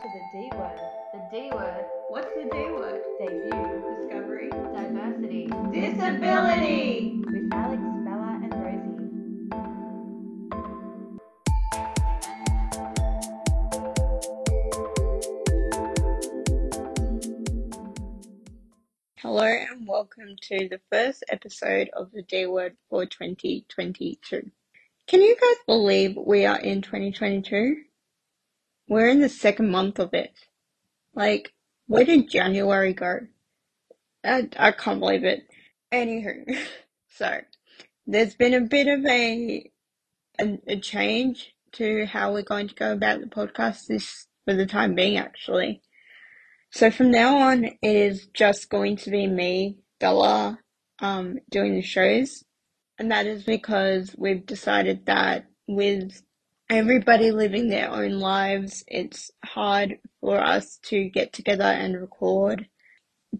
to the D word. The D word. What's the D word? Debut. Discovery. Diversity. Disability. With Alex, Bella, and Rosie. Hello and welcome to the first episode of the D Word for 2022. Can you guys believe we are in 2022? We're in the second month of it. Like, where did January go? I, I can't believe it. Anywho, so there's been a bit of a, a a change to how we're going to go about the podcast this for the time being actually. So from now on, it is just going to be me, Bella, um, doing the shows. And that is because we've decided that with everybody living their own lives, it's hard for us to get together and record.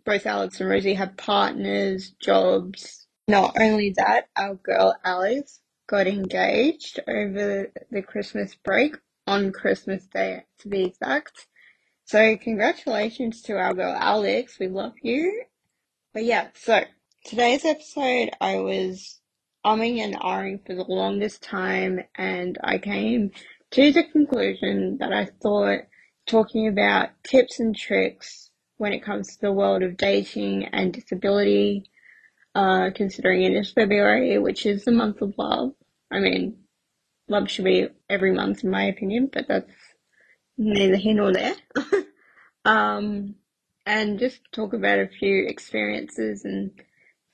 Both Alex and Rosie have partners, jobs. Not only that, our girl Alex got engaged over the Christmas break on Christmas Day to be exact. So congratulations to our girl Alex. We love you. But yeah, so today's episode I was umming and ahhing for the longest time and I came to the conclusion that I thought talking about tips and tricks when it comes to the world of dating and disability, uh, considering it is February, which is the month of love. I mean, love should be every month in my opinion, but that's neither here nor there. um, and just talk about a few experiences and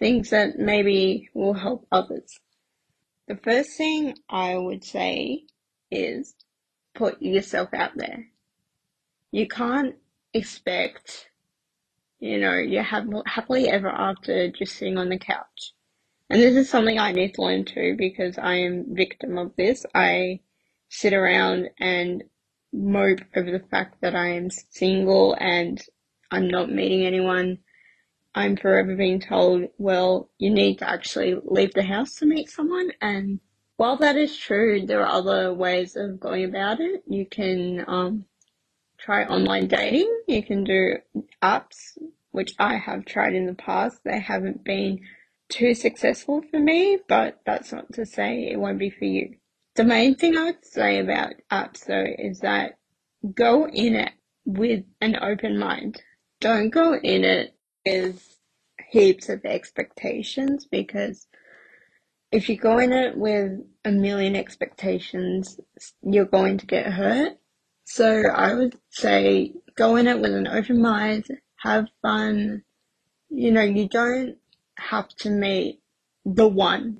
things that maybe will help others. The first thing I would say is put yourself out there. You can't expect, you know, you have happily ever after just sitting on the couch. And this is something I need to learn too because I am victim of this. I sit around and mope over the fact that I am single and I'm not meeting anyone. I'm forever being told, well, you need to actually leave the house to meet someone. And while that is true, there are other ways of going about it. You can um, try online dating. You can do apps, which I have tried in the past. They haven't been too successful for me, but that's not to say it won't be for you. The main thing I would say about apps though is that go in it with an open mind. Don't go in it with heaps of expectations because if you go in it with a million expectations, you're going to get hurt. So I would say go in it with an open mind, have fun. You know, you don't have to meet the one.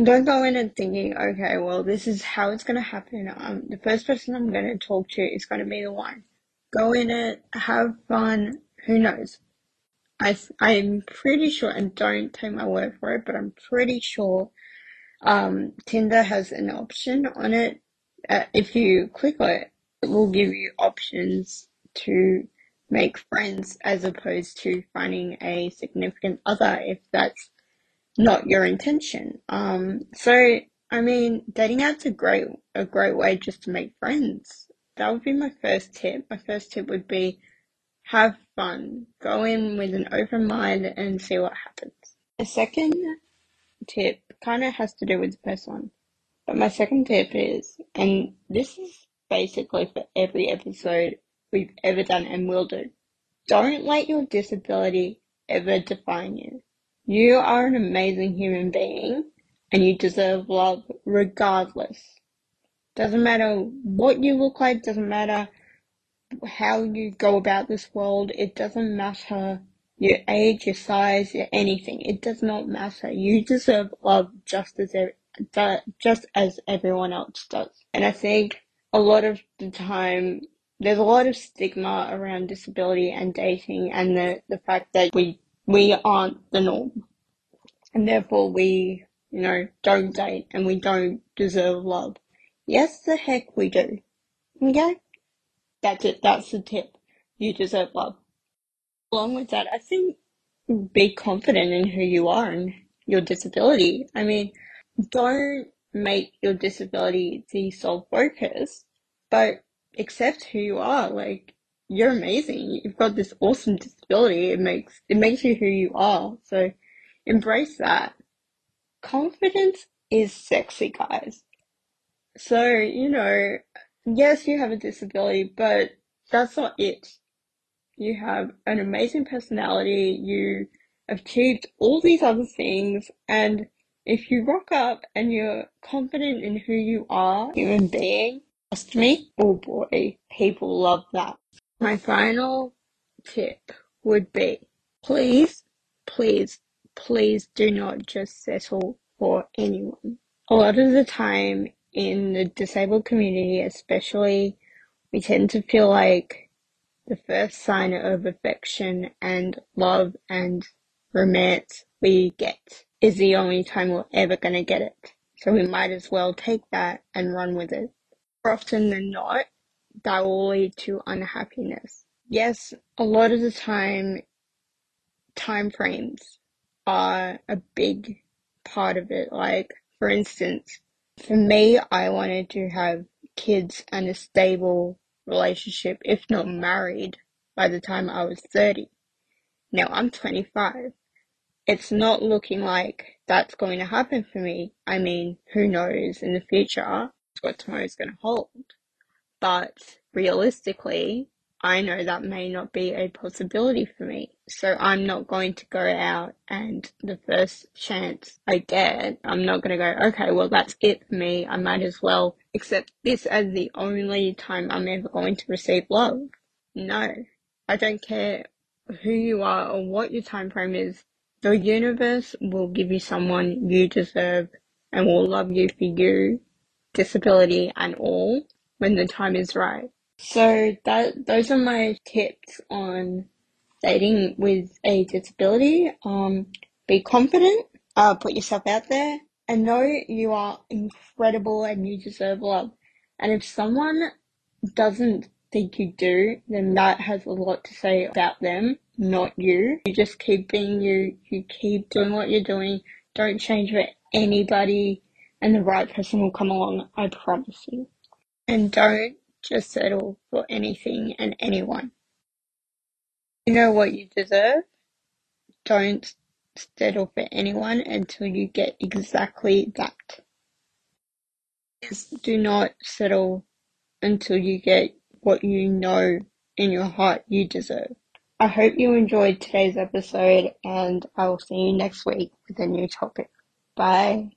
Don't go in and thinking, okay, well, this is how it's going to happen. Um, the first person I'm going to talk to is going to be the one. Go in it, have fun. Who knows? I, I'm pretty sure, and don't take my word for it, but I'm pretty sure, um, Tinder has an option on it. Uh, if you click on it, it will give you options to make friends as opposed to finding a significant other if that's not your intention. Um, so I mean, dating apps a great a great way just to make friends. That would be my first tip. My first tip would be have fun. Go in with an open mind and see what happens. The second tip kind of has to do with the first one. But my second tip is, and this is basically for every episode we've ever done and will do. Don't let your disability ever define you. You are an amazing human being and you deserve love regardless. Doesn't matter what you look like, doesn't matter how you go about this world, it doesn't matter your age, your size, your anything. It does not matter. You deserve love just as just as everyone else does. And I think a lot of the time there's a lot of stigma around disability and dating and the, the fact that we we aren't the norm. And therefore we, you know, don't date and we don't deserve love. Yes, the heck we do. Okay? That's it. That's the tip. You deserve love. Along with that, I think be confident in who you are and your disability. I mean, don't make your disability the sole focus, but accept who you are. Like, you're amazing. You've got this awesome disability. It makes it makes you who you are. So embrace that. Confidence is sexy, guys. So, you know, yes, you have a disability, but that's not it. You have an amazing personality. You achieved all these other things. And if you rock up and you're confident in who you are, human being, trust me, oh boy, people love that. My final tip would be please, please, please do not just settle for anyone. A lot of the time in the disabled community, especially, we tend to feel like the first sign of affection and love and romance we get is the only time we're ever going to get it. So we might as well take that and run with it. More often than not, that will lead to unhappiness. Yes, a lot of the time, time frames are a big part of it. Like, for instance, for me, I wanted to have kids and a stable relationship, if not married, by the time I was 30. Now I'm 25. It's not looking like that's going to happen for me. I mean, who knows in the future what tomorrow's going to hold. But realistically, I know that may not be a possibility for me. So I'm not going to go out and the first chance I get, I'm not going to go, okay, well, that's it for me. I might as well accept this as the only time I'm ever going to receive love. No, I don't care who you are or what your time frame is. The universe will give you someone you deserve and will love you for you, disability and all when the time is right. So that those are my tips on dating with a disability. Um, be confident, uh, put yourself out there, and know you are incredible and you deserve love. And if someone doesn't think you do, then that has a lot to say about them, not you. You just keep being you, you keep doing what you're doing, don't change for anybody, and the right person will come along, I promise you. And don't just settle for anything and anyone. You know what you deserve? Don't settle for anyone until you get exactly that. Do not settle until you get what you know in your heart you deserve. I hope you enjoyed today's episode and I will see you next week with a new topic. Bye.